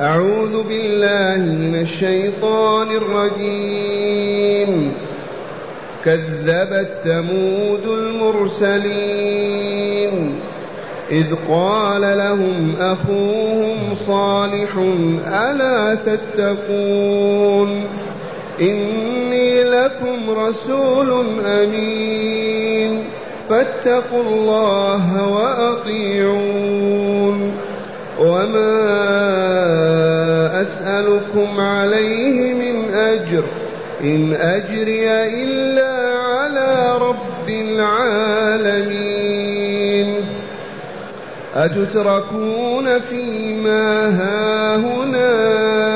أعوذ بالله من الشيطان الرجيم. كذبت ثمود المرسلين. إذ قال لهم أخوهم صالح ألا تتقون؟ إني لكم رسول أمين. فاتقوا الله وأطيعون. وما أسألكم عليه من أجر إن أجري إلا على رب العالمين أتتركون فيما هاهنا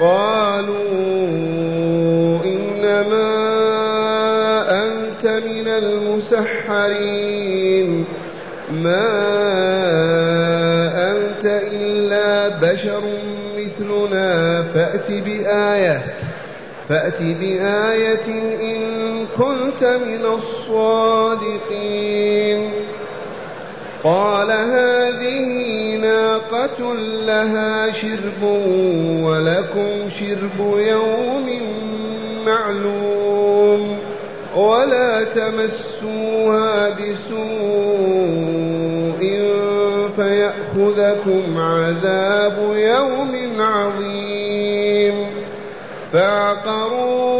قالوا إنما أنت من المسحرين. ما أنت إلا بشر مثلنا. فأت بآية فأت بآية إن كنت من الصادقين. قال هذه ناقة لها شرب ولكم شرب يوم معلوم ولا تمسوها بسوء فيأخذكم عذاب يوم عظيم فعقروها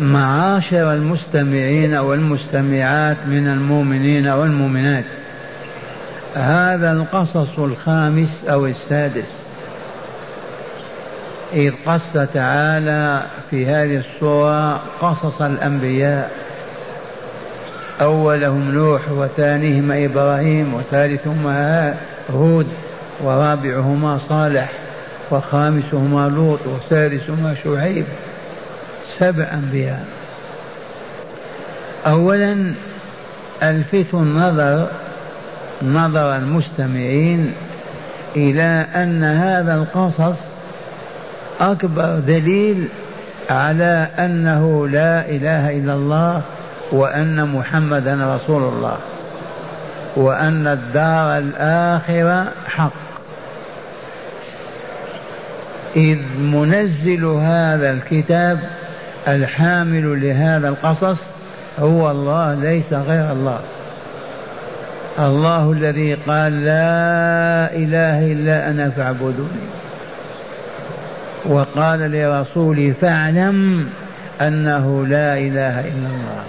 معاشر المستمعين والمستمعات من المؤمنين والمؤمنات. هذا القصص الخامس أو السادس. إذ قص تعالى في هذه السورة قصص الأنبياء. أولهم نوح وثانيهم إبراهيم وثالثهما هود ورابعهما صالح وخامسهما لوط وسادسهما شعيب. سبع أنبياء. أولا ألفت النظر نظر المستمعين إلى أن هذا القصص أكبر دليل على أنه لا إله إلا الله وأن محمدا رسول الله وأن الدار الآخرة حق. إذ منزل هذا الكتاب الحامل لهذا القصص هو الله ليس غير الله. الله الذي قال لا إله إلا أنا فاعبدوني. وقال لرسوله فاعلم أنه لا إله إلا الله.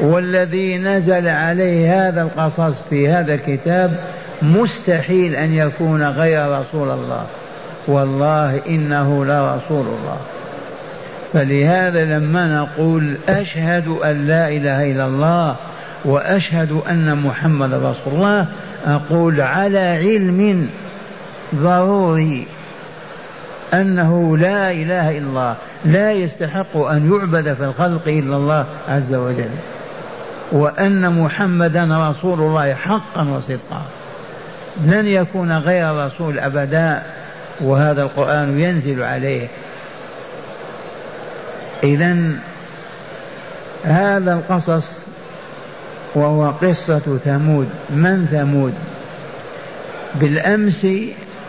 والذي نزل عليه هذا القصص في هذا الكتاب مستحيل أن يكون غير رسول الله. والله إنه لرسول الله. فلهذا لما نقول أشهد أن لا إله إلا الله وأشهد أن محمد رسول الله أقول على علم ضروري أنه لا إله إلا الله لا يستحق أن يعبد في الخلق إلا الله عز وجل وأن محمدا رسول الله حقا وصدقا. لن يكون غير رسول أبدا وهذا القرآن ينزل عليه. إذا هذا القصص وهو قصة ثمود. من ثمود؟ بالأمس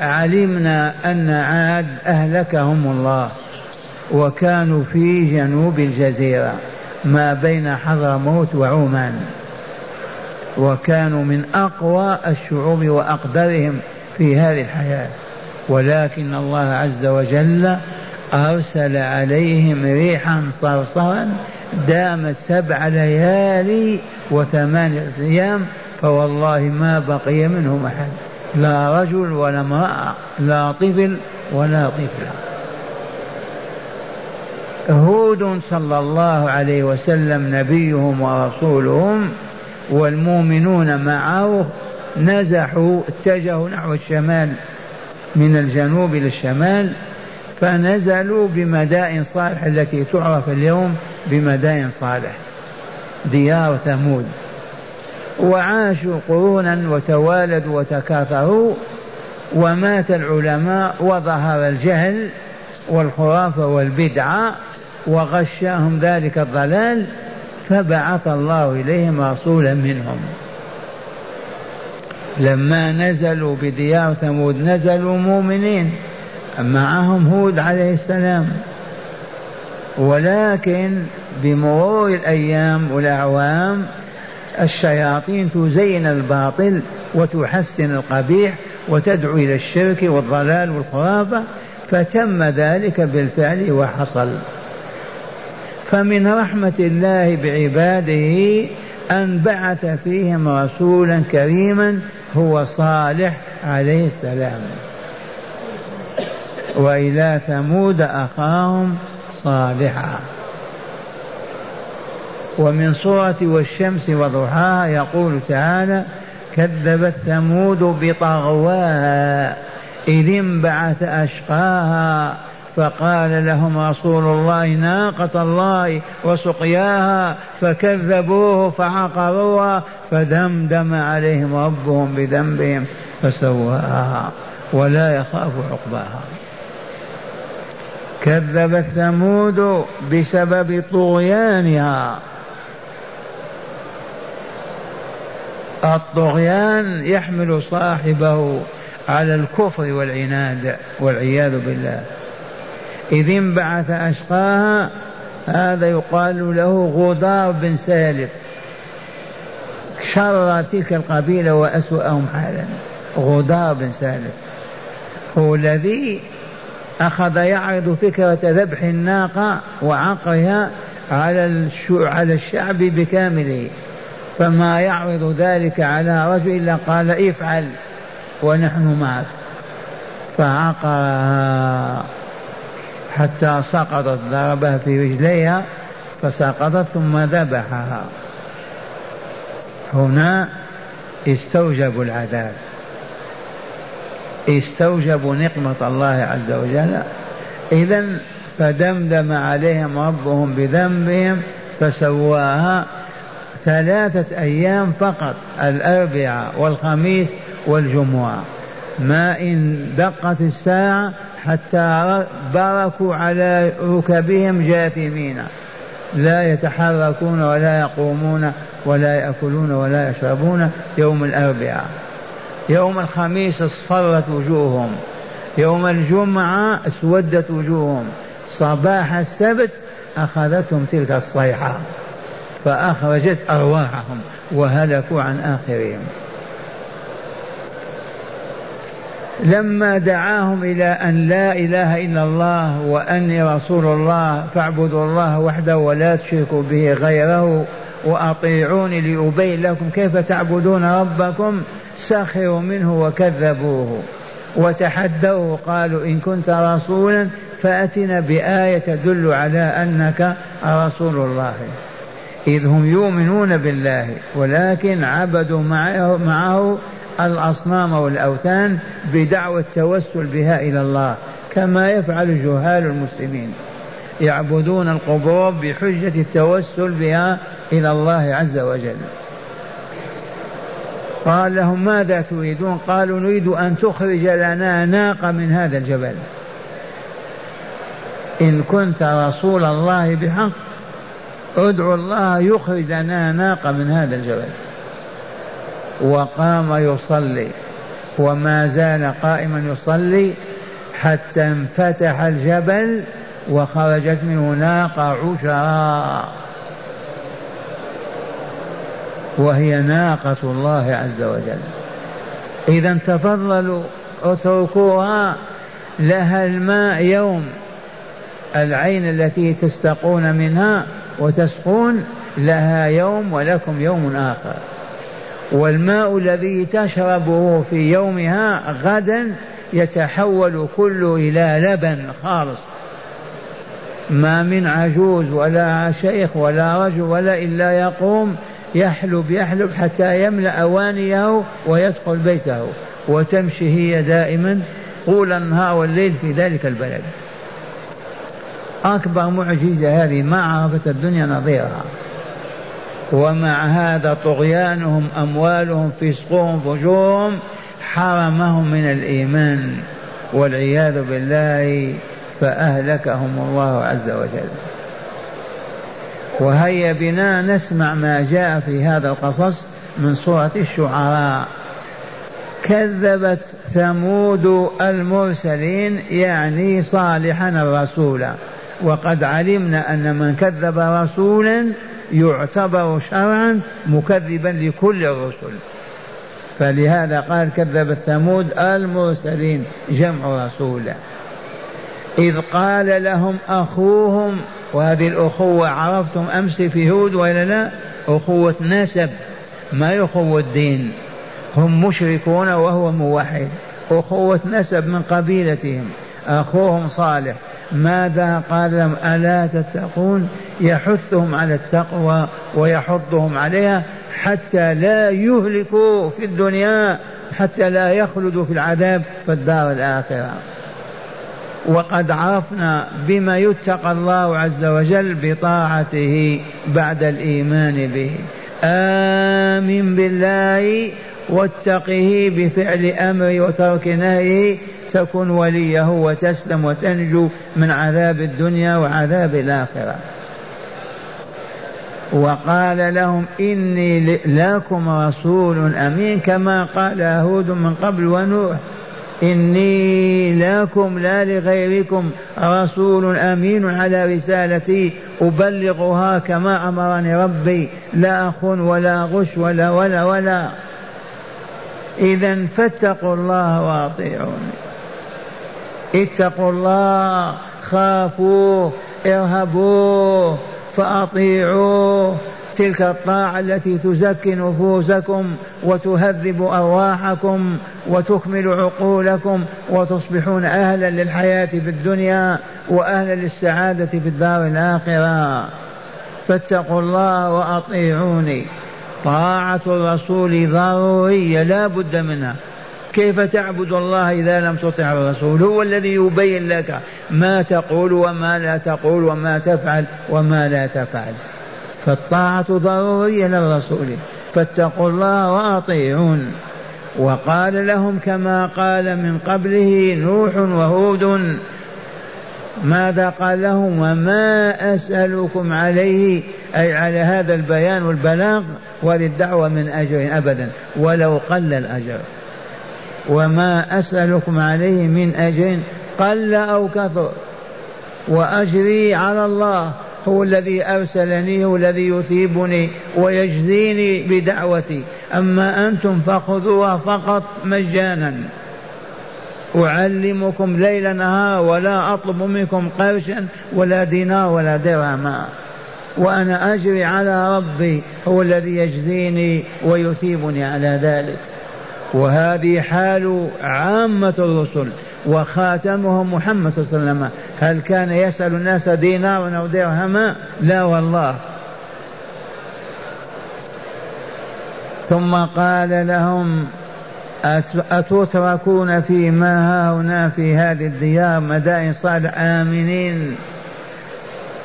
علمنا أن عاد أهلكهم الله وكانوا في جنوب الجزيرة ما بين حضرموت وعمان وكانوا من أقوى الشعوب وأقدرهم في هذه الحياة. ولكن الله عز وجل أرسل عليهم ريحا صرصرا دامت سبع ليالي وثمانية أيام فوالله ما بقي منهم أحد. لا رجل ولا امرأة لا طفل ولا طفلة. هود صلى الله عليه وسلم نبيهم ورسولهم والمؤمنون معه نزحوا اتجهوا نحو الشمال من الجنوب إلى الشمال فنزلوا بمدائن صالح التي تعرف اليوم بمدائن صالح. ديار ثمود. وعاشوا قرونا وتوالدوا وتكاثروا ومات العلماء وظهر الجهل والخرافة والبدعة وغشاهم ذلك الضلال فبعث الله إليهم رسولا منهم. لما نزلوا بديار ثمود نزلوا مؤمنين. معهم هود عليه السلام. ولكن بمرور الأيام والأعوام الشياطين تزين الباطل وتحسن القبيح وتدعو إلى الشرك والضلال والخرافة فتم ذلك بالفعل وحصل. فمن رحمة الله بعباده أن بعث فيهم رسولا كريما هو صالح عليه السلام. وإلى ثمود أخاهم صالحا. ومن سورة والشمس وضحاها يقول تعالى كذبت ثمود بطغواها إذ انبعث أشقاها فقال لهم رسول الله ناقة الله وسقياها فكذبوه فعقروها فدمدم عليهم ربهم بذنبهم فسواها ولا يخاف عقباها. كذبت ثمود بسبب طغيانها. الطغيان يحمل صاحبه على الكفر والعناد والعياذ بالله. إذ انبعث أشقاها هذا يقال له غدار بن سالف. شر تلك القبيلة وأسوأهم حالا. غدار بن سالف. هو الذي أخذ يعرض فكرة ذبح الناقة وعقرها على على الشعب بكامله. فما يعرض ذلك على رجل إلا قال افعل ونحن معك. فعقرها حتى سقطت ضربها في رجليها فسقطت ثم ذبحها. هنا استوجبوا العذاب. استوجبوا نقمة الله عز وجل. إذا فدمدم عليهم ربهم بذنبهم فسواها ثلاثة أيام فقط الأربعاء والخميس والجمعة. ما إن دقت الساعة حتى بركوا على ركبهم جاثمين. لا يتحركون ولا يقومون ولا يأكلون ولا يشربون يوم الأربعاء. يوم الخميس اصفرت وجوههم يوم الجمعة اسودت وجوههم صباح السبت أخذتهم تلك الصيحة فأخرجت أرواحهم وهلكوا عن آخرهم. لما دعاهم إلى أن لا إله إلا الله وأني رسول الله فاعبدوا الله وحده ولا تشركوا به غيره وأطيعوني لأبين لكم كيف تعبدون ربكم سخروا منه وكذبوه وتحدوه قالوا إن كنت رسولا فأتنا بآية تدل على أنك رسول الله. إذ هم يؤمنون بالله ولكن عبدوا معه, الأصنام والأوثان بدعوى التوسل بها إلى الله كما يفعل جهال المسلمين. يعبدون القبور بحجة التوسل بها إلى الله عز وجل. قال لهم ماذا تريدون؟ قالوا نريد أن تخرج لنا ناقة من هذا الجبل. إن كنت رسول الله بحق ادعو الله يخرج لنا ناقة من هذا الجبل. وقام يصلي وما زال قائما يصلي حتى انفتح الجبل وخرجت منه ناقة عشراء. وهي ناقة الله عز وجل. إذا تفضلوا اتركوها لها الماء يوم. العين التي تستقون منها وتسقون لها يوم ولكم يوم آخر. والماء الذي تشربه في يومها غدا يتحول كله إلى لبن خالص. ما من عجوز ولا شيخ ولا رجل ولا إلا يقوم يحلب يحلب حتى يملأ أوانيه ويدخل بيته وتمشي هي دائما طول النهار والليل في ذلك البلد. أكبر معجزة هذه ما عرفت الدنيا نظيرها. ومع هذا طغيانهم أموالهم فسقهم فجورهم حرمهم من الإيمان. والعياذ بالله فأهلكهم الله عز وجل. وهيا بنا نسمع ما جاء في هذا القصص من سورة الشعراء. كذبت ثمود المرسلين يعني صالحا الرسول. وقد علمنا أن من كذب رسولا يعتبر شرعا مكذبا لكل الرسل. فلهذا قال كذبت ثمود المرسلين جمع رسولا إذ قال لهم أخوهم وهذه الأخوة عرفتم أمس في هود ولا لا؟ أخوة نسب ما أخوة دين هم مشركون وهو موحد. أخوة نسب من قبيلتهم أخوهم صالح. ماذا قال لهم؟ ألا تتقون؟ يحثهم على التقوى ويحضهم عليها حتى لا يهلكوا في الدنيا حتى لا يخلدوا في العذاب في الدار الآخرة. وقد عرفنا بما يتقى الله عز وجل بطاعته بعد الإيمان به. آمن بالله واتقه بفعل أمره وترك نهيه. تكن وليه وتسلم وتنجو من عذاب الدنيا وعذاب الآخرة. وقال لهم إني لكم رسول أمين كما قال هود من قبل ونوح. إني لكم لا لغيركم رسول أمين على رسالتي أبلغها كما أمرني ربي. لا أخون ولا غش ولا ولا ولا. إذا فاتقوا الله وأطيعوني اتقوا الله خافوه ارهبوه فأطيعوه. تلك الطاعة التي تزكي نفوسكم وتهذب أرواحكم وتكمل عقولكم وتصبحون أهلا للحياة في الدنيا وأهلا للسعادة في الدار الآخرة. فاتقوا الله وأطيعوني. طاعة الرسول ضرورية لا بد منها. كيف تعبد الله إذا لم تطع الرسول؟ هو الذي يبين لك ما تقول وما لا تقول وما تفعل وما لا تفعل. فالطاعة ضرورية للرسول فاتقوا الله وأطيعون. وقال لهم كما قال من قبله نوح وهود. ماذا قال لهم؟ وما أسألكم عليه أي على هذا البيان والبلاغ وللدعوة من أجر أبدا. ولو قل الأجر. وما أسألكم عليه من أجر. قل أو كثر. وأجري على الله. هو الذي أرسلني هو الذي يثيبني ويجزيني بدعوتي. أما أنتم فخذوها فقط مجانا. أعلمكم ليل نهار ولا أطلب منكم قرشا ولا دينار ولا درهما. وأنا أجري على ربي هو الذي يجزيني ويثيبني على ذلك. وهذه حال عامة الرسل وخاتمهم محمد صلى الله عليه وسلم. هل كان يسأل الناس دينارا أو درهما لا والله. ثم قال لهم أتتركون في ما هنا في هذه الديار مدائن صالح آمنين؟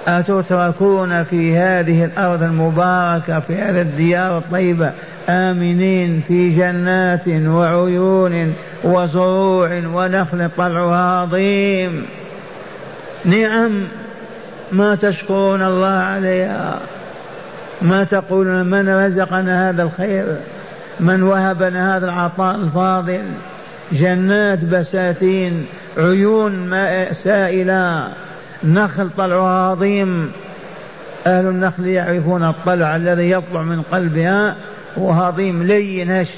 أتتركون في هذه الأرض المباركة في هذه الديار الطيبة؟ آمنين في جنات وعيون وزروع ونخل طلعها عظيم. نعم ما تشكرون الله عليها. ما تقولون من رزقنا هذا الخير؟ من وهبنا هذا العطاء الفاضل؟ جنات بساتين عيون ماء سائلة نخل طلعها عظيم. أهل النخل يعرفون الطلع الذي يطلع من قلبها. وهضيم لين هش.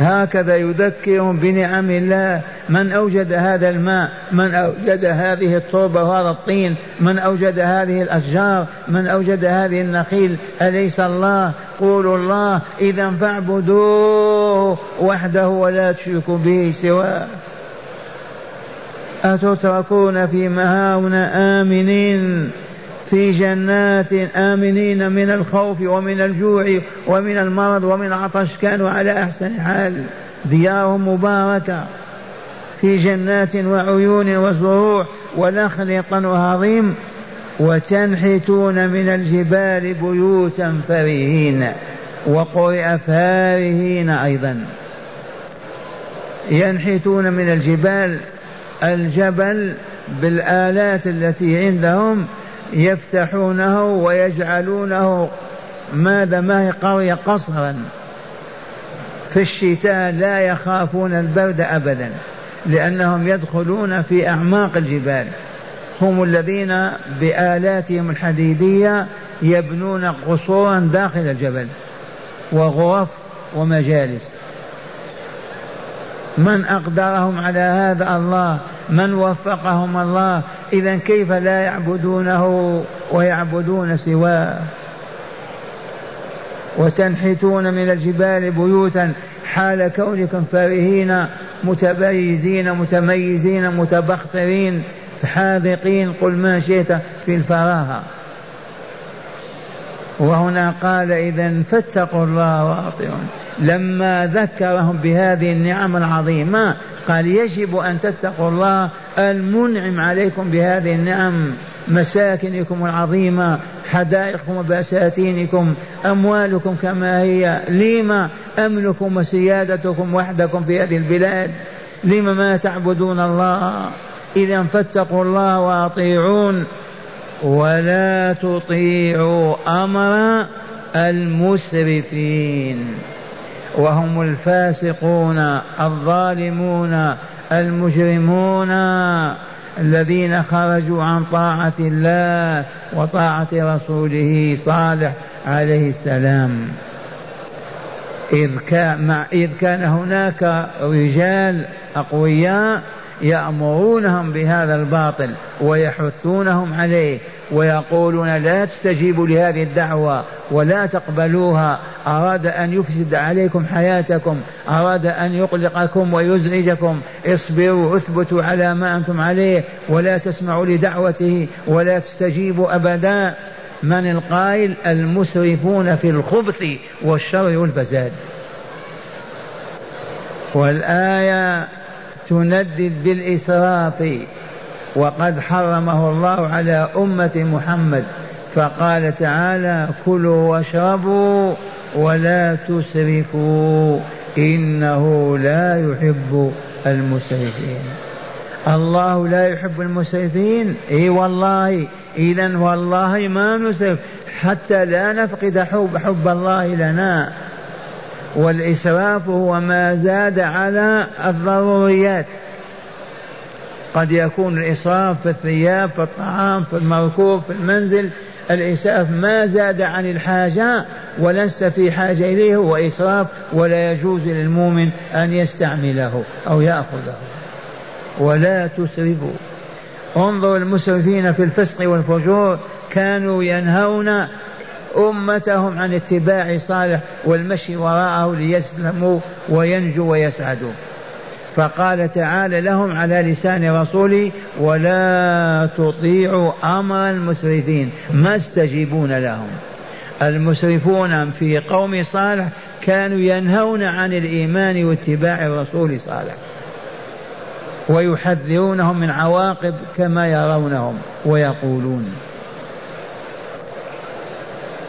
هكذا يذكرهم بنعم الله من أوجد هذا الماء من أوجد هذه التربة وهذا الطين من أوجد هذه الأشجار من أوجد هذه النخيل. أليس الله؟ قولوا الله. إذا فاعبدوه وحده ولا تشركوا به سواه. أتتركون في مهاونا آمنين؟ في جنات آمنين من الخوف ومن الجوع ومن المرض ومن العطش كانوا على أحسن حال. ديارهم مباركة في جنات وعيون وزروع ونخل طنوها عظيم وتنحتون من الجبال بيوتا فرهين وقرئ فارهين أيضا. ينحتون من الجبال الجبل بالآلات التي عندهم يفتحونه ويجعلونه ماذا ما هي قرية قصرا. في الشتاء لا يخافون البرد أبدا لأنهم يدخلون في أعماق الجبال. هم الذين بآلاتهم الحديدية يبنون قصورا داخل الجبل وغرف ومجالس. من أقدرهم على هذا الله؟ من وفقهم الله؟ إذا كيف لا يعبدونه ويعبدون سواه؟ وتنحتون من الجبال بيوتا حال كونكم فرهين متبرزين متميزين متبخترين حاذقين قل ما شئت في الفراغة وهنا قال إذا فاتقوا الله وأطيعون. لما ذكرهم بهذه النعم العظيمة قال يجب أن تتقوا الله المنعم عليكم بهذه النعم مساكنكم العظيمة حدائقكم وبساتينكم أموالكم كما هي لما أملكم وسيادتكم وحدكم في هذه البلاد؟ لما ما تعبدون الله؟ إذا فاتقوا الله وأطيعون. ولا تطيعوا أمر المسرفين. وهم الفاسقون الظالمون المجرمون الذين خرجوا عن طاعة الله وطاعة رسوله صالح عليه السلام. إذ كان, مع إذ كان هناك رجال أقوياء يأمرونهم بهذا الباطل ويحثونهم عليه. ويقولون لا تستجيبوا لهذه الدعوة ولا تقبلوها. أراد أن يفسد عليكم حياتكم أراد أن يقلقكم ويزعجكم. اصبروا اثبتوا على ما أنتم عليه ولا تسمعوا لدعوته ولا تستجيبوا أبدا. من القائل؟ المسرفون في الخبث والشر والفساد. والآية تندد بالإسراف وقد حرمه الله على أمة محمد فقال تعالى كلوا واشربوا ولا تسرفوا إنه لا يحب المسرفين. الله لا يحب المسرفين؟ إي والله اذا والله ما نسرف حتى لا نفقد حب حب الله لنا. والإسراف هو ما زاد على الضروريات. قد يكون الإسراف في الثياب في الطعام في المركوب في المنزل. الإسراف ما زاد عن الحاجة ولست في حاجة إليه هو إسراف ولا يجوز للمؤمن أن يستعمله أو يأخذه. ولا تسرفوا. انظروا المسرفين في الفسق والفجور كانوا ينهون أمتهم عن اتباع صالح والمشي وراءه ليسلموا وينجوا ويسعدوا. فقال تعالى لهم على لسان رسوله ولا تطيعوا أمر المسرفين. ما استجيبون لهم. المسرفون في قوم صالح كانوا ينهون عن الإيمان واتباع الرسول صالح ويحذرونهم من عواقب كما يرونهم ويقولون.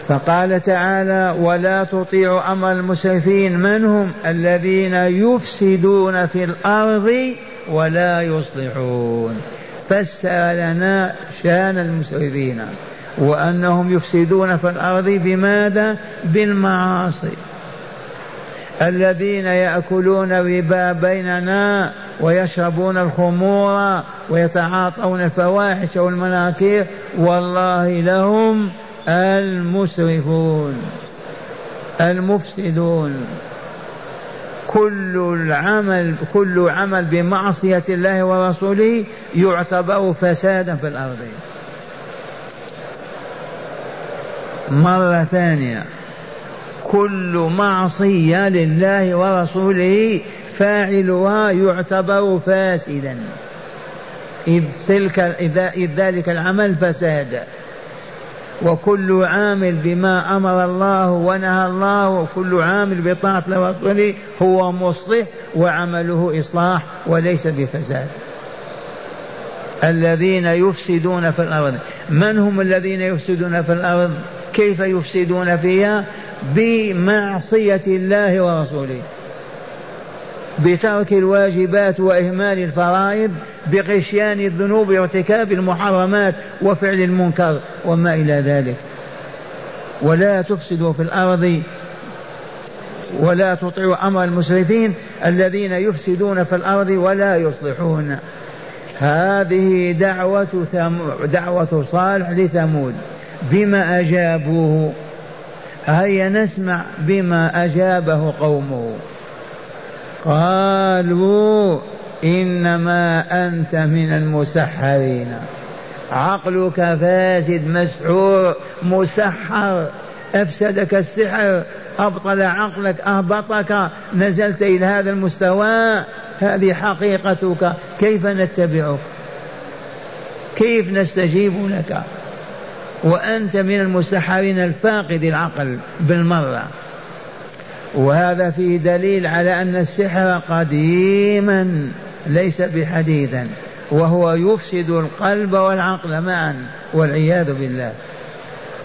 فقال تعالى ولا تطيعوا أمر المسرفين. من هم؟ الذين يفسدون في الأرض ولا يصلحون. فسر لنا شأن المسرفين. وأنهم يفسدون في الأرض بماذا؟ بالمعاصي. الذين يأكلون الربا بيننا ويشربون الخمور ويتعاطون الفواحش والمناكير والله لهم المسرفون المفسدون. كل العمل كل عمل بمعصية الله ورسوله يعتبر فسادا في الأرض. مرة ثانية كل معصية لله ورسوله فاعلها يعتبر فاسدا. إذ, تلك إذ ذلك العمل فساد. وكل عامل بما أمر الله ونهى الله وكل عامل بطاعة ورسوله هو مصلح وعمله إصلاح وليس بفساد. الذين يفسدون في الأرض من هم الذين يفسدون في الأرض؟ كيف يفسدون فيها؟ بمعصية الله ورسوله. بترك الواجبات وإهمال الفرائض بغشيان الذنوب وارتكاب المحرمات وفعل المنكر وما إلى ذلك. ولا تفسدوا في الأرض ولا تطيعوا أمر المسرفين الذين يفسدون في الأرض ولا يصلحون. هذه دعوة دعوة صالح لثمود. بما أجابوه هيا نسمع بما أجابه قومه. قالوا إنما أنت من المسحرين. عقلك فاسد مسحور مسحر. أفسدك السحر أبطل عقلك أهبطك نزلت إلى هذا المستوى. هذه حقيقتك. كيف نتبعك؟ كيف نستجيب لك؟ وأنت من المسحرين الفاقد العقل بالمرة. وهذا فيه دليل على أن السحر قديما ليس بحديثا وهو يفسد القلب والعقل معا والعياذ بالله.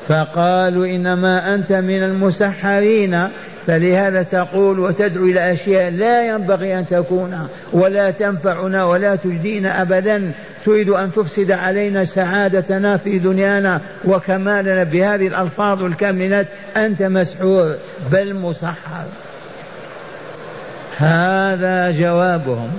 فقالوا إنما أنت من المسحرين فلهذا تقول وتدعو إلى أشياء لا ينبغي أن تكون ولا تنفعنا ولا تجدينا أبدا. تريد أن تفسد علينا سعادتنا في دنيانا وكمالنا بهذه الألفاظ الكاملات. أنت مسحور بل مسحر هذا جوابهم.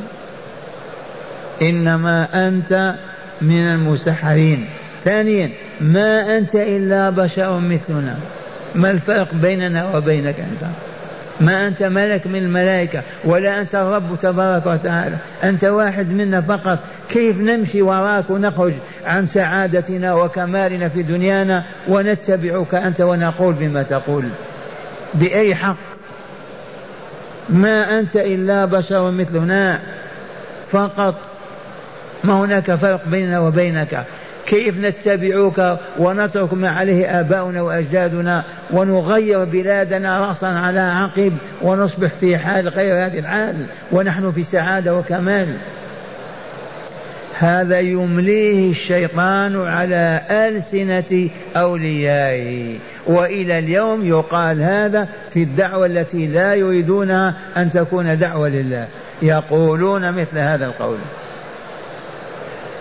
إنما أنت من المسحرين. ثانيا ما أنت إلا بشر مثلنا. ما الفرق بيننا وبينك أنت؟ ما أنت ملك من الملائكة ولا أنت الرب تبارك وتعالى. أنت واحد منا فقط. كيف نمشي وراك ونخرج عن سعادتنا وكمالنا في دنيانا ونتبعك أنت ونقول بما تقول؟ بأي حق؟ ما أنت إلا بشر مثلنا فقط. ما هناك فرق بيننا وبينك؟ كيف نتبعك ونترك ما عليه آباؤنا وأجدادنا ونغير بلادنا رأسا على عقب ونصبح في حال غير هذه الحال ونحن في سعادة وكمال. هذا يمليه الشيطان على ألسنة أوليائه. وإلى اليوم يقال هذا في الدعوة التي لا يريدونها أن تكون دعوة لله. يقولون مثل هذا القول.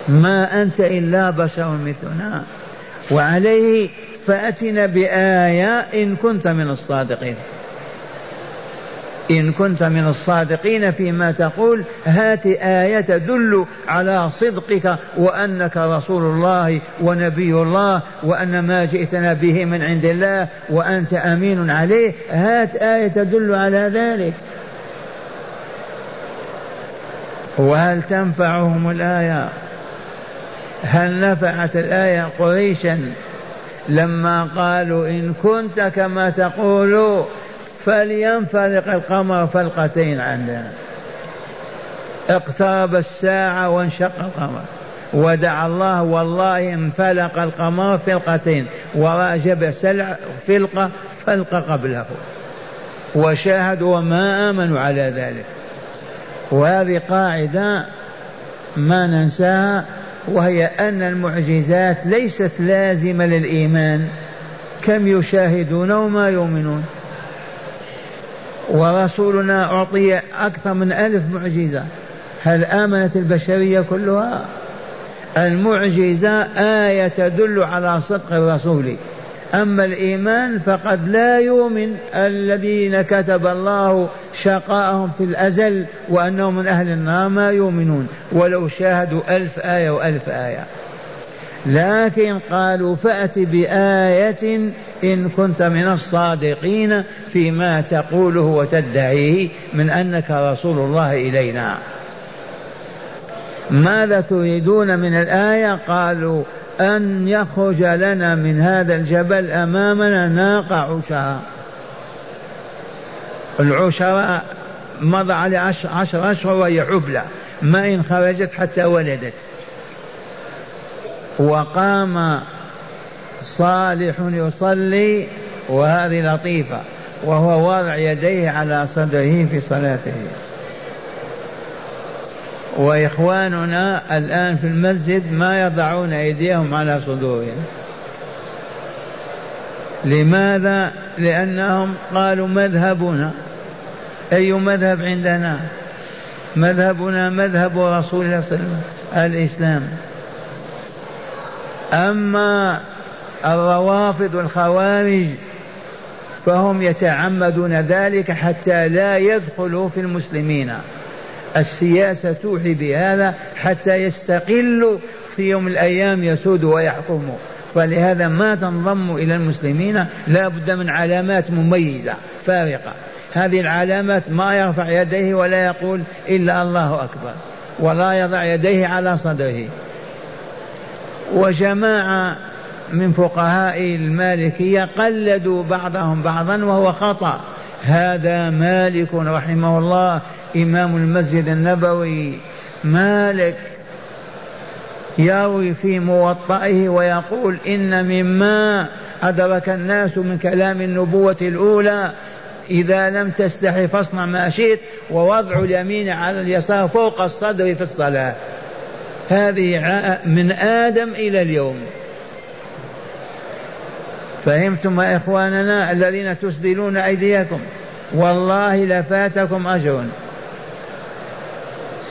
ما أنت إلا بشر مثلنا. وعليه فأتنا بآية إن كنت من الصادقين. إن كنت من الصادقين فيما تقول هات آية تدل على صدقك وأنك رسول الله ونبي الله وأن ما جئتنا به من عند الله وأنت أمين عليه. هات آية تدل على ذلك. وهل تنفعهم الآية؟ هل نفعت الآية قريشا لما قالوا إن كنت كما تقول فلينفرق القمر فلقتين عندنا؟ اقترب الساعة وانشق القمر. ودعا الله والله انفلق القمر فلقتين. وراء جبل سلع فلقة فلقة قبله. وشاهدوا وما آمنوا على ذلك. وهذه قاعدة ما ننساها. وهي أن المعجزات ليست لازمة للإيمان. كم يشاهدون وما يؤمنون. ورسولنا أعطي أكثر من ألف معجزة. هل آمنت البشرية كلها؟ المعجزة آية تدل على صدق الرسول. أما الإيمان فقد لا يؤمن الذين كتب الله شقاءهم في الأزل وأنهم من أهل النار ما يؤمنون. ولو شاهدوا ألف آية وألف آية. لكن قالوا فأت بآية إن كنت من الصادقين فيما تقوله وتدعيه من أنك رسول الله إلينا. ماذا تريدون من الآية؟ قالوا أن يخرج لنا من هذا الجبل أمامنا ناقة عشراء العشراء مضى على عشر, عشر أشهر وهي حبلى ما إن خرجت حتى ولدت. وقام صالح يصلي وهذه لطيفة وهو واضع يديه على صدره في صلاته. وإخواننا الآن في المسجد ما يضعون أيديهم على صدورهم. لماذا؟ لأنهم قالوا مذهبنا. أي مذهب عندنا؟ مذهبنا مذهب رسول الله صلى الله عليه وسلم الإسلام. أما الروافض الخوارج فهم يتعمدون ذلك حتى لا يدخلوا في المسلمين. السياسة توحي بهذا حتى يستقلوا في يوم الأيام يسودوا ويحكموا فلهذا ما تنضم إلى المسلمين لا بد من علامات مميزة فارقة. هذه العلامات ما يرفع يديه ولا يقول إلا الله أكبر ولا يضع يديه على صدره. وجماعة من فقهاء المالكية قلدوا بعضهم بعضا وهو خطأ. هذا مالك رحمه الله إمام المسجد النبوي. مالك يروي في موطئه ويقول إن مما أدرك الناس من كلام النبوة الأولى إذا لم تستحي فاصنع ما شئت ووضع اليمين على اليسار فوق الصدر في الصلاة. هذه من آدم إلى اليوم. فهمتم يا إخواننا الذين تسدلون أيديكم. والله لفاتكم أجر.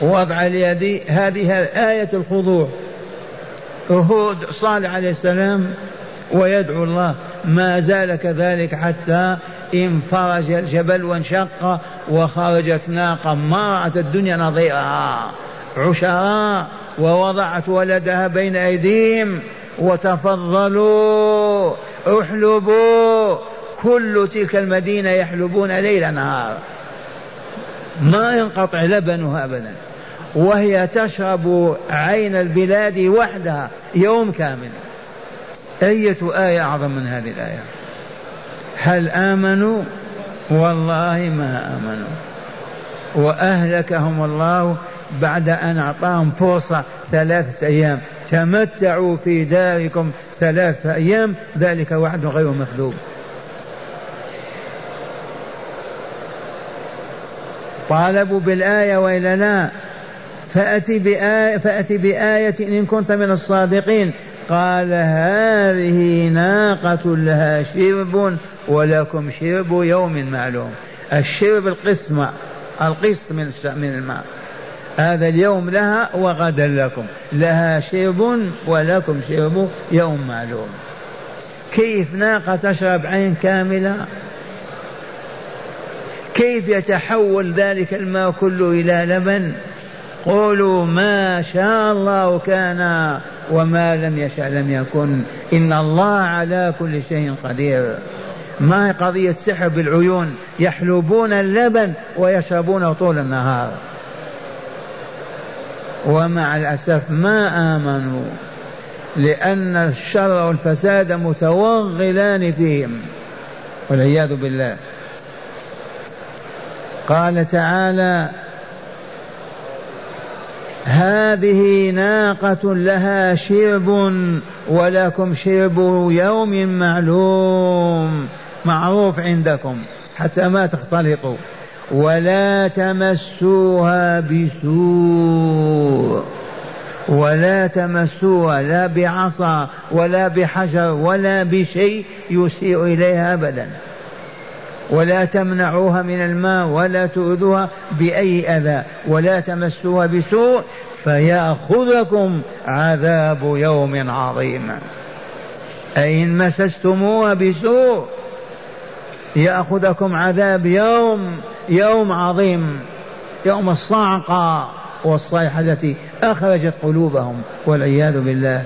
وضع اليد هذه آية الخضوع. هود صالح عليه السلام ويدعو الله. ما زال كذلك حتى انفرج الجبل وانشق وخرجت ناقة ما رأت الدنيا نظيرها عشراء ووضعت ولدها بين أيديهم وتفضلوا. احلبوا كل تلك المدينة يحلبون ليل نهار. ما ينقطع لبنها أبدا. وهي تشرب عين البلاد وحدها يوم كامل. أية آية أعظم من هذه الآية؟ هل آمنوا؟ والله ما آمنوا. وأهلكهم الله بعد أن أعطاهم فرصة ثلاثة أيام. تمتعوا في داركم ثلاثة أيام ذلك وعد غير مكذوب. طالبوا بالآية وإلا لا فأتي بآية, فأتي بآية إن كنت من الصادقين. قال هذه ناقة لها شرب ولكم شرب يوم معلوم. الشرب القسمة القسط من من الماء. هذا اليوم لها وغدا لكم. لها شرب ولكم شرب يوم معلوم. كيف ناقة تشرب عين كاملة؟ كيف يتحول ذلك الماء كله إلى لبن؟ قولوا ما شاء الله كان وما لم يشاء لم يكن. إن الله على كل شيء قدير. ما هي قضية سحر بالعيون؟ يحلبون اللبن ويشربونه طول النهار. ومع الأسف ما آمنوا لأن الشر والفساد متوغلان فيهم والعياذ بالله. قال تعالى هذه ناقة لها شرب ولكم شرب يوم معلوم معروف عندكم حتى ما تختلطوا ولا تمسوها بسوء ولا تمسوها لا بعصا ولا بحجر ولا بشيء يسيء إليها أبدا. ولا تمنعوها من الماء ولا تؤذوها بأي أذى ولا تمسوها بسوء فيأخذكم عذاب يوم عظيم. أي إن مسستموها بسوء يأخذكم عذاب يوم يوم عظيم يوم الصعقة والصيحة التي أخرجت قلوبهم والعياذ بالله.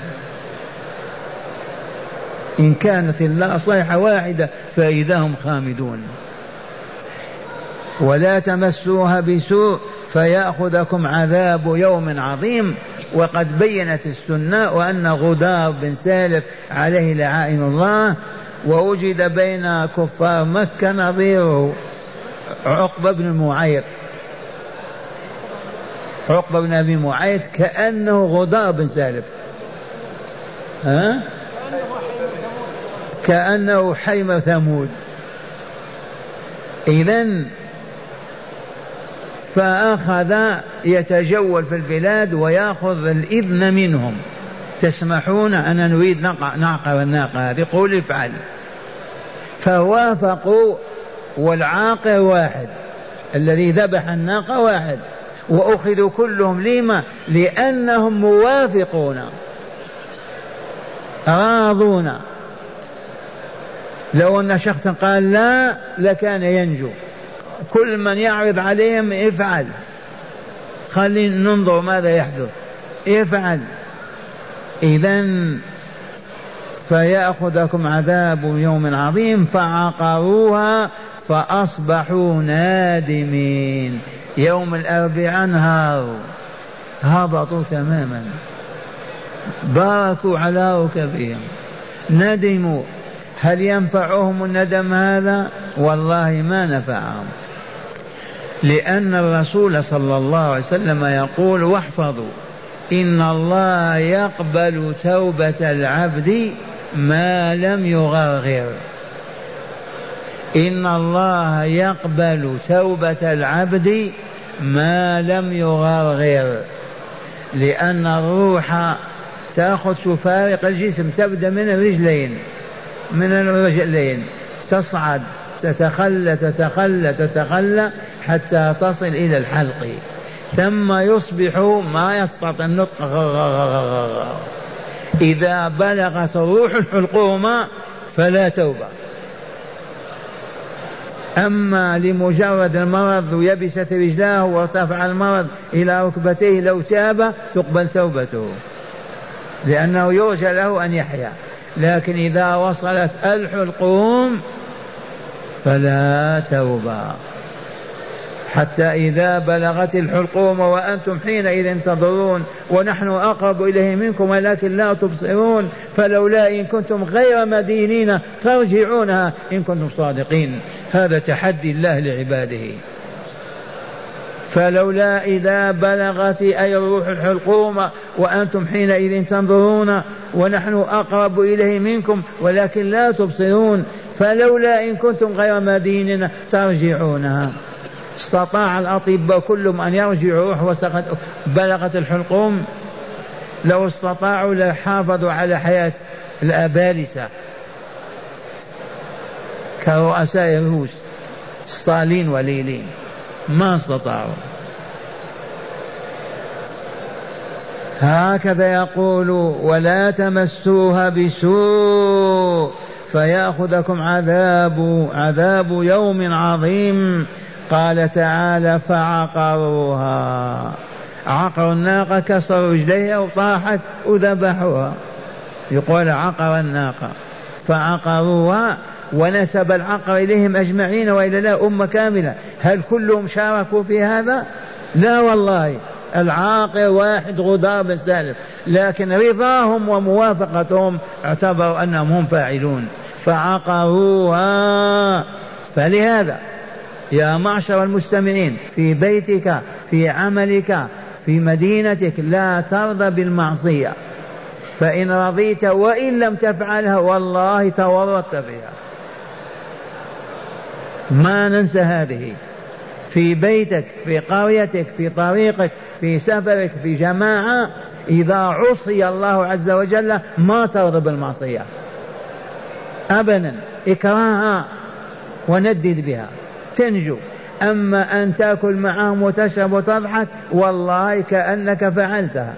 إن كانت الله صيحة واحدة فإذا هم خامدون. ولا تمسوها بسوء فيأخذكم عذاب يوم عظيم. وقد بينت السنة وأن غدار بن سالف عليه لعائن الله ووجد بين كفار مكة نظيره. عقبة بن معيط. عقبة بن أبي معيط كأنه غدار بن سالف ها؟ كأنه حيم ثمود. إذا فأخذ يتجول في البلاد ويأخذ الإذن منهم. تسمحون أن نريد نعقر والناقة هذه؟ قول افعل. فوافقوا والعاقر واحد. الذي ذبح الناقة واحد. وأخذوا كلهم لما؟ لأنهم موافقون. راضون لو أن شخصا قال لا لكان ينجو. كل من يعرض عليهم افعل خلينا ننظر ماذا يحدث. افعل إذا فيأخذكم عذاب يوم عظيم فعقروها فأصبحوا نادمين. يوم الأربعاء انهاروا هبطوا تماما. باركوا على ركبهم. ندموا. هل ينفعهم الندم هذا؟ والله ما نفعهم. لأن الرسول صلى الله عليه وسلم يقول واحفظوا. إن الله يقبل توبة العبد ما لم يغرغر. إن الله يقبل توبة العبد ما لم يغرغر لأن الروح تأخذ تفارق الجسم تبدأ من الرجلين من الرجلين. تصعد تتخلى تتخلى تتخلى حتى تصل إلى الحلق. ثم يصبح ما يستطيع النطق. إذا بلغت الروح الحلقوم فلا توبة. أما لمجرد المرض ويبست رجلاه وارتفع المرض إلى ركبتيه لو تاب تقبل توبته. لأنه يرجى له أن يحيا. لكن إذا وصلت الحلقوم فلا توبة حتى إذا بلغت الحلقوم وأنتم حينئذ تنظرون ونحن أقرب إليه منكم ولكن لا تبصرون فلولا إن كنتم غير مدينين ترجعونها إن كنتم صادقين. هذا تحدي الله لعباده. فلولا إذا بلغت أي الروح الحلقوم وأنتم حينئذ تنظرون ونحن أقرب إليه منكم ولكن لا تبصرون فلولا إن كنتم غير مدينين ترجعونها استطاع الأطباء كلهم أن يرجعوا روح وسقط بلغت الحلقوم. لو استطاعوا لحافظوا على حياة الأبالسة كرؤساء الروس ستالين وليلين. ما استطاعوا. هكذا يقول ولا تمسوها بسوء فيأخذكم عذاب عذاب يوم عظيم. قال تعالى فعقروها. عقروا الناقة كسروا رجليها وطاحت وذبحوها. يقول عقر الناقة. فعقروها ونسب العقر إليهم أجمعين وإلا لا أمة كاملة. هل كلهم شاركوا في هذا؟ لا والله. العاقر واحد غدار بن لكن رضاهم وموافقتهم اعتبروا أنهم هم فاعلون. فعقروها. فلهذا يا معشر المستمعين في بيتك في عملك في مدينتك لا ترضى بالمعصية. فإن رضيت وإن لم تفعلها والله تورطت فيها. ما ننسى هذه. في بيتك في قريتك في طريقك في سفرك في جماعة إذا عصي الله عز وجل ما ترضى بالمعصية. أبدا اكرهها وندد بها. تنجو. أما أن تأكل معهم وتشرب وتضحك والله كأنك فعلتها.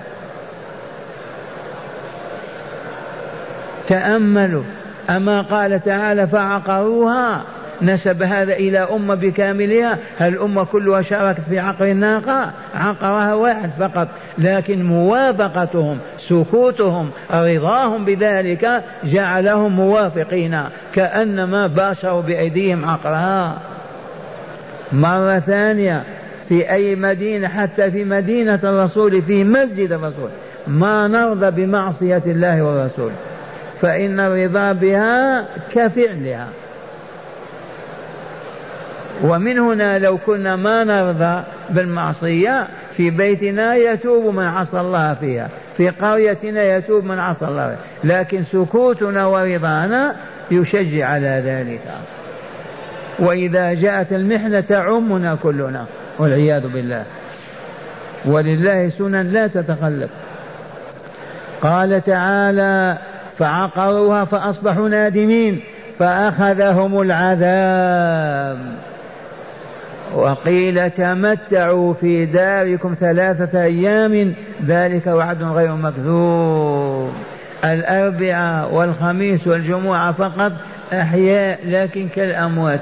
تأملوا. أما قال تعالى فعقروها نسب هذا إلى أمة بكاملها. هل الأمة كلها شاركت في عقر الناقة؟ عقرها واحد فقط. لكن موافقتهم سكوتهم رضاهم بذلك جعلهم موافقين. كأنما باشروا بأيديهم عقرها. مرة ثانية في أي مدينة حتى في مدينة الرسول في مسجد الرسول ما نرضى بمعصية الله والرسول. فإن الرضا بها كفعلها. ومن هنا لو كنا ما نرضى بالمعصية في بيتنا يتوب من عصى الله فيها في قريتنا يتوب من عصى الله لكن سكوتنا ورضانا يشجع على ذلك. وإذا جاءت المحنة تعمنا كلنا والعياذ بالله. ولله سنن لا تتخلف. قال تعالى فعقروها فأصبحوا نادمين فأخذهم العذاب. وقيل تمتعوا في داركم ثلاثة أيام ذلك وعد غير مكذوب. الأربعاء والخميس والجمعة فقط أحياء لكن كالأموات.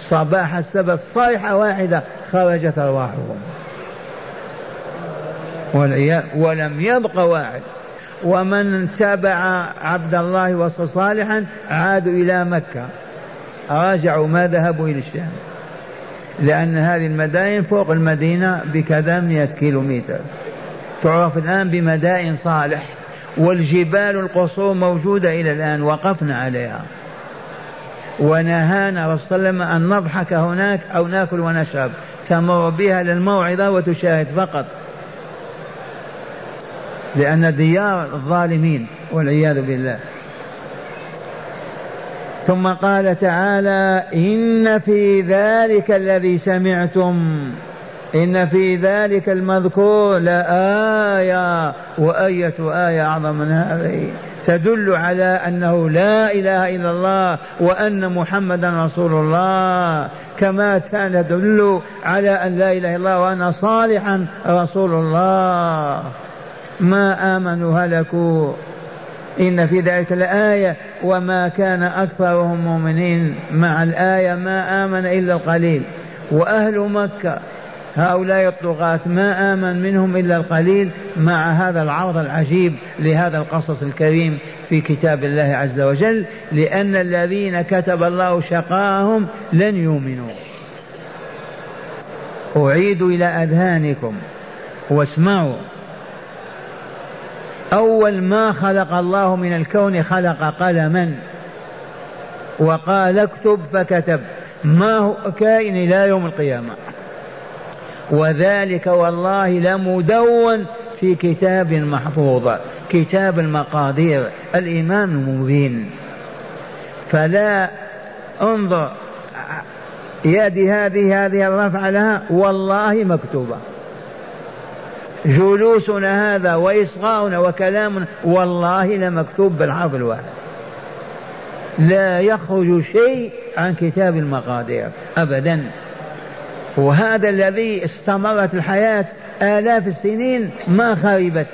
صباح السبت صيحة واحدة خرجت أرواحهم. ولم يبق واحد. ومن تبع عبد الله وصل صالحا عادوا إلى مكة. رجعوا ما ذهبوا إلى الشام. لأن هذه المدائن فوق المدينة بكذا مئة كيلو متر تعرف الآن بمدائن صالح والجبال القصور موجودة إلى الآن وقفنا عليها. ونهانا رسول الله أن نضحك هناك أو نأكل ونشرب. تمر بها للموعظة وتشاهد فقط. لأن ديار الظالمين والعياذ بالله. ثم قال تعالى إن في ذلك الذي سمعتم إن في ذلك المذكور لآية وأية آية أعظم من هذه تدل على أنه لا إله إلا الله وأن محمدا رسول الله كما تدل على أن لا إله إلا الله وأن صالحا رسول الله. ما آمنوا هلكوا. إن في ذلك لآية وما كان أكثرهم مؤمنين مع الآية ما آمن إلا القليل وأهل مكة هؤلاء الطغاة ما آمن منهم إلا القليل مع هذا العرض العجيب لهذا القصص الكريم في كتاب الله عز وجل لأن الذين كتب الله شقاهم لن يؤمنوا. أعيد إلى أذهانكم واسمعوا أول ما خلق الله من الكون خلق قلما. وقال اكتب فكتب. ما هو كائن إلى يوم القيامة. وذلك والله لمدون في كتاب محفوظ. كتاب المقادير. الإمام المبين فلا انظر. يدي هذه هذه الرفع لها. والله مكتوبة. جلوسنا هذا وإصغاؤنا وكلامنا والله لمكتوب بالحرف الواحد. لا يخرج شيء عن كتاب المقادير أبدا. وهذا الذي استمرت الحياة آلاف السنين ما خربت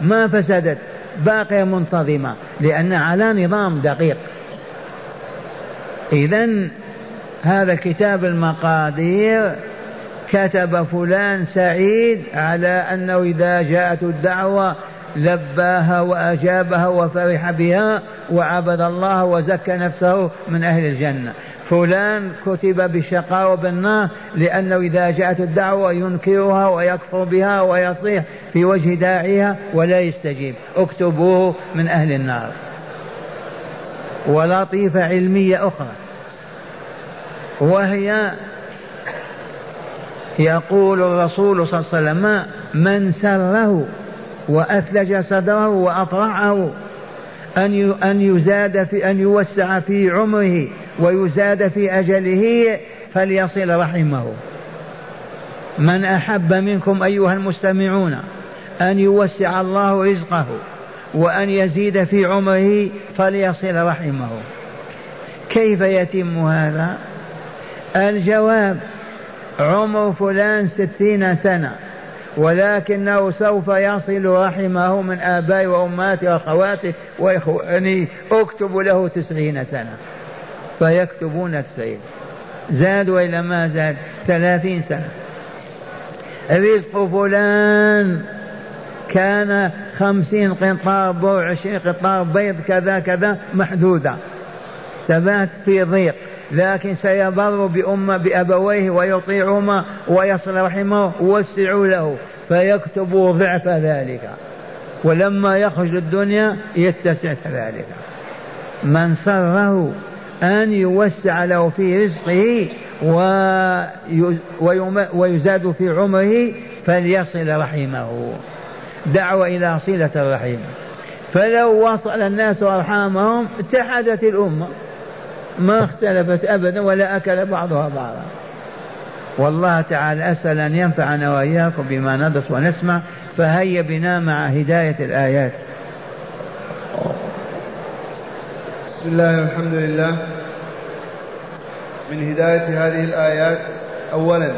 ما فسدت باقية منتظمة لأن على نظام دقيق. إذا هذا كتاب المقادير كتب فلان سعيد على أنه إذا جاءته الدعوة لباها وأجابها وفرح بها وعبد الله وزكى نفسه من أهل الجنة. فلان كتب بالشقاء وبالنار لأنه إذا جاءت الدعوة ينكرها ويكفر بها ويصيح في وجه داعيها ولا يستجيب. اكتبوه من أهل النار. ولطيفة علمية أخرى. وهي يقول الرسول صلى الله عليه وسلم من سره وأثلج صدره وأفرعه أن أن يزاد في أن يوسع في عمره ويزاد في أجله فليصل رحمه. من أحب منكم أيها المستمعون أن يوسع الله رزقه وأن يزيد في عمره فليصل رحمه. كيف يتم هذا؟ الجواب عمر فلان ستين سنة ولكنه سوف يصل رحمه من آبائه وأماته وأخواته وإخوانه أكتب له تسعين سنة فيكتبون تسعين زاد وإلا ما زاد؟ ثلاثين سنة. رزق فلان كان خمسين قنطار بو عشرين قنطار بيض كذا كذا محدودة. ثبات في ضيق. لكن سيبر بأمة بأبويه ويطيعهما ويصل رحمه وسعوا له فيكتب ضعف ذلك. ولما يخرج للدنيا يتسع كذلك. من سره أن يوسع له في رزقه ويزاد في عمره فليصل رحمه. دعوة إلى صلة الرحيم فلو وصل الناس أرحامهم اتحدت الأمة. ما اختلفت أبدا ولا أكل بعضها بعضا. والله تعالى أسأل أن ينفعنا وإياكم بما ندرس ونسمع فهيا بنا مع هداية الآيات. بسم الله والحمد لله. من هداية هذه الآيات أولا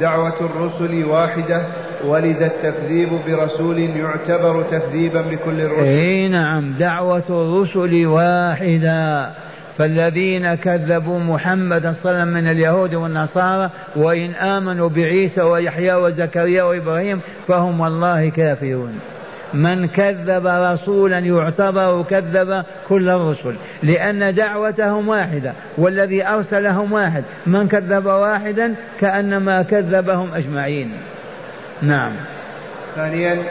دعوة الرسل واحدة ولد التكذيب برسول يعتبر تكذيبا بكل الرسل. اي نعم دعوة الرسل واحدة. فالذين كذبوا محمدا صلى الله عليه وسلم من اليهود والنصارى وإن آمنوا بعيسى ويحيى وزكريا وإبراهيم فهم والله كافرون. من كذب رسولا يعتبر كذب كل الرسل لأن دعوتهم واحدة والذي أرسلهم واحد. من كذب واحدا كأنما كذبهم أجمعين. نعم. ثانيا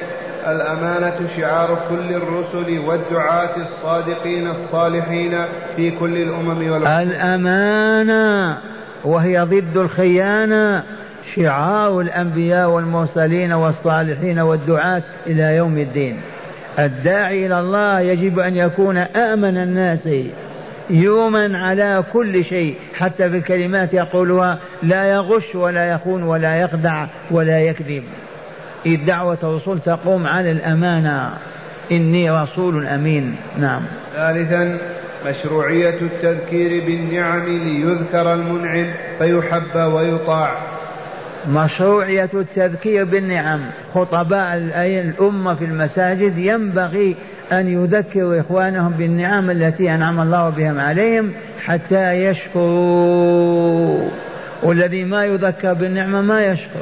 الأمانة شعار كل الرسل والدعاة الصادقين الصالحين في كل الأمم والأمم. الأمانة وهي ضد الخيانة شعار الأنبياء والمرسلين والصالحين والدعاة إلى يوم الدين. الداعي إلى الله يجب أن يكون آمن الناس يوما على كل شيء حتى في الكلمات يقولها لا يغش ولا يخون ولا يخدع ولا يكذب. إذ دعوة الرسول تقوم على الأمانة. إني رسول أمين. نعم. ثالثا مشروعية التذكير بالنعم ليذكر المنعم فيحب ويطاع. مشروعية التذكير بالنعم. خطباء الأمة في المساجد ينبغي أن يذكروا إخوانهم بالنعم التي أنعم الله بهم عليهم حتى يشكروا. والذي ما يذكر بالنعمة ما يشكر.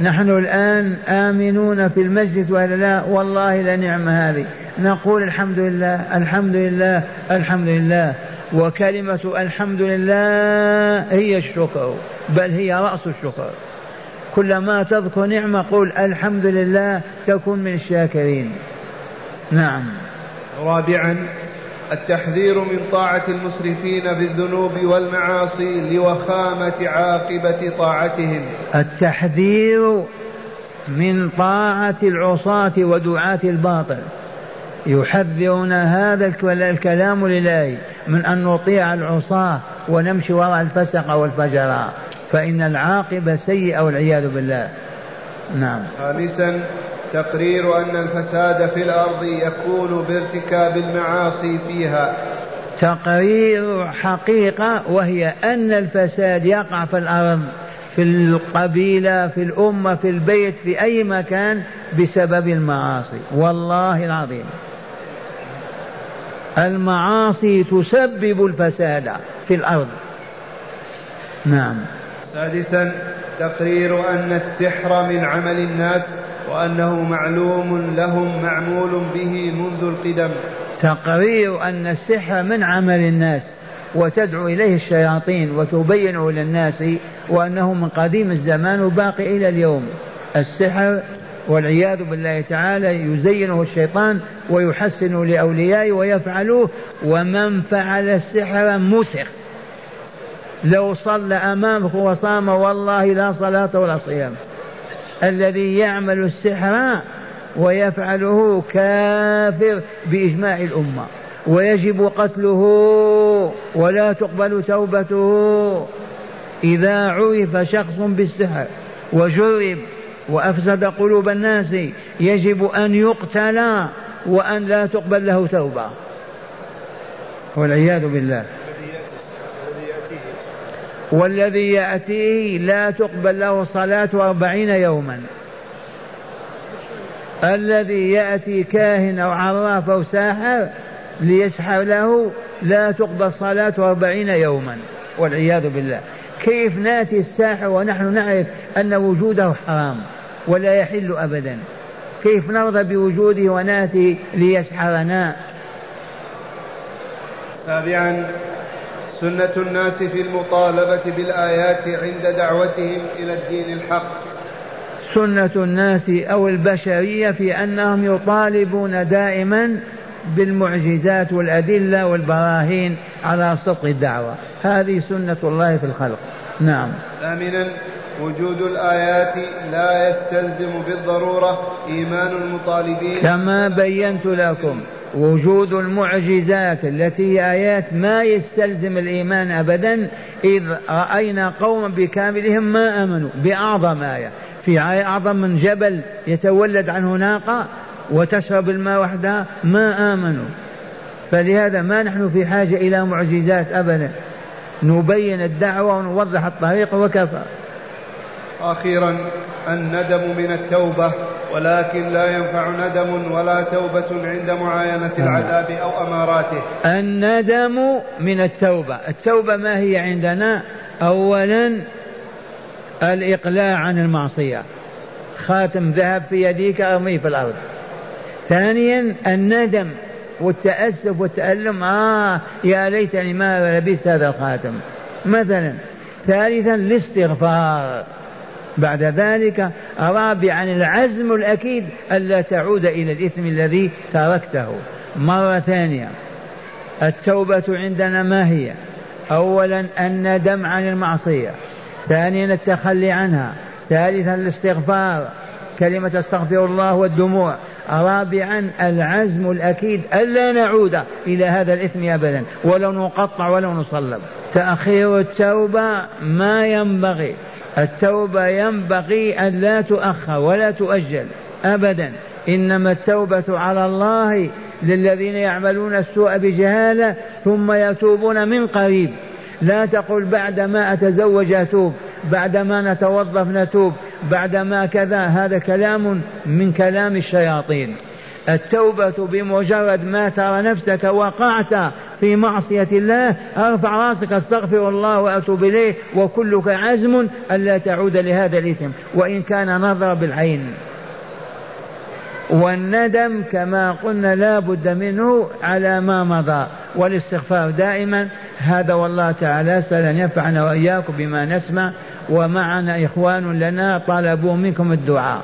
نحن الآن آمنون في المسجد ولا لا والله لنعم هذه. نقول الحمد لله الحمد لله الحمد لله. وكلمة الحمد لله هي الشكر بل هي رأس الشكر. كلما تذكر نعمة قل الحمد لله تكون من الشاكرين. نعم. رابعا التحذير من طاعة المسرفين في الذنوب والمعاصي لوخامة عاقبة طاعتهم. التحذير من طاعة العصاة ودعاة الباطل. يحذرون هذا الكلام لله من أن نطيع العصاة ونمشي وراء الفسق والفجر. فإن العاقبة سيئة والعياذ بالله. نعم. خامسا تقرير أن الفساد في الأرض يكون بارتكاب المعاصي فيها. تقرير حقيقة وهي أن الفساد يقع في الأرض في القبيلة في الأمة في البيت في أي مكان بسبب المعاصي. والله العظيم. المعاصي تسبب الفساد في الأرض. نعم. سادسا تقرير أن السحر من عمل الناس وأنه معلوم لهم معمول به منذ القدم. تقرير أن السحر من عمل الناس وتدعو إليه الشياطين وتبينه للناس وأنه من قديم الزمان وباقي إلى اليوم. السحر والعياذ بالله تعالى يزينه الشيطان ويحسن لأوليائه ويفعلوه ومن فعل السحر مسخ. لو صلى أمامك وصام والله لا صلاة ولا صيام. الذي يعمل السحر ويفعله كافر بإجماع الأمة ويجب قتله ولا تقبل توبته. إذا عرف شخص بالسحر وجرب وأفسد قلوب الناس يجب أن يقتل وأن لا تقبل له توبة. والعياذ بالله. والذي يأتيه لا تقبل له صلاة أربعين يوما. الذي يأتي كاهن أو عراف أو ساحر ليسحر له لا تقبل صلاة أربعين يوما. والعياذ بالله. كيف نأتي الساحر ونحن نعرف أن وجوده حرام ولا يحل أبدا؟ كيف نرضى بوجوده ونأتي ليسحرنا؟ سابعا سنة الناس في المطالبة بالآيات عند دعوتهم إلى الدين الحق. سنة الناس أو البشرية في أنهم يطالبون دائما بالمعجزات والأدلة والبراهين على صدق الدعوة. هذه سنة الله في الخلق. نعم. ثامنا وجود الآيات لا يستلزم بالضرورة إيمان المطالبين. كما بينت لكم. وجود المعجزات التي هي آيات ما يستلزم الإيمان أبدا إذ رأينا قوما بكاملهم ما آمنوا بأعظم آية. في آية أعظم من جبل يتولد عنه ناقة وتشرب الماء وحدها ما آمنوا. فلهذا ما نحن في حاجة إلى معجزات أبدا. نبين الدعوة ونوضح الطريق وكفى. أخيرا الندم من التوبة ولكن لا ينفع ندم ولا توبة عند معاينة. العذاب أو أماراته. الندم من التوبة. التوبة ما هي عندنا؟ أولا الإقلاع عن المعصية. خاتم ذهب في يديك أرميه في الأرض. ثانيا الندم والتأسف والتألم. آه يا ليتني ما لبست هذا الخاتم. مثلا ثالثا الاستغفار. بعد ذلك رابعا العزم الأكيد ألا تعود إلى الإثم الذي تركته. مرة ثانية التوبة عندنا ما هي؟ أولا الندم عن المعصية ثانيا التخلي عنها ثالثا الاستغفار كلمة استغفر الله والدموع رابعا العزم الأكيد ألا نعود إلى هذا الإثم أبدا ولو نقطع ولو نصلب. تأخير التوبة ما ينبغي. التوبة ينبغي أن لا تؤخر ولا تؤجل أبدا. إنما التوبة على الله للذين يعملون السوء بجهالة ثم يتوبون من قريب. لا تقل بعدما أتزوج أتوب بعدما نتوظف نتوب بعدما كذا هذا كلام من كلام الشياطين. التوبة بمجرد ما ترى نفسك وقعت في معصية الله أرفع رأسك أستغفر الله وأتوب إليه وكلك عزم ألا تعود لهذا الإثم. وإن كان نظر بالعين. والندم كما قلنا لا بد منه على ما مضى. والاستغفار دائما. هذا والله تعالى سأل أن ينفعنا وإياكم بما نسمع. ومعنا إخوان لنا طلبوا منكم الدعاء.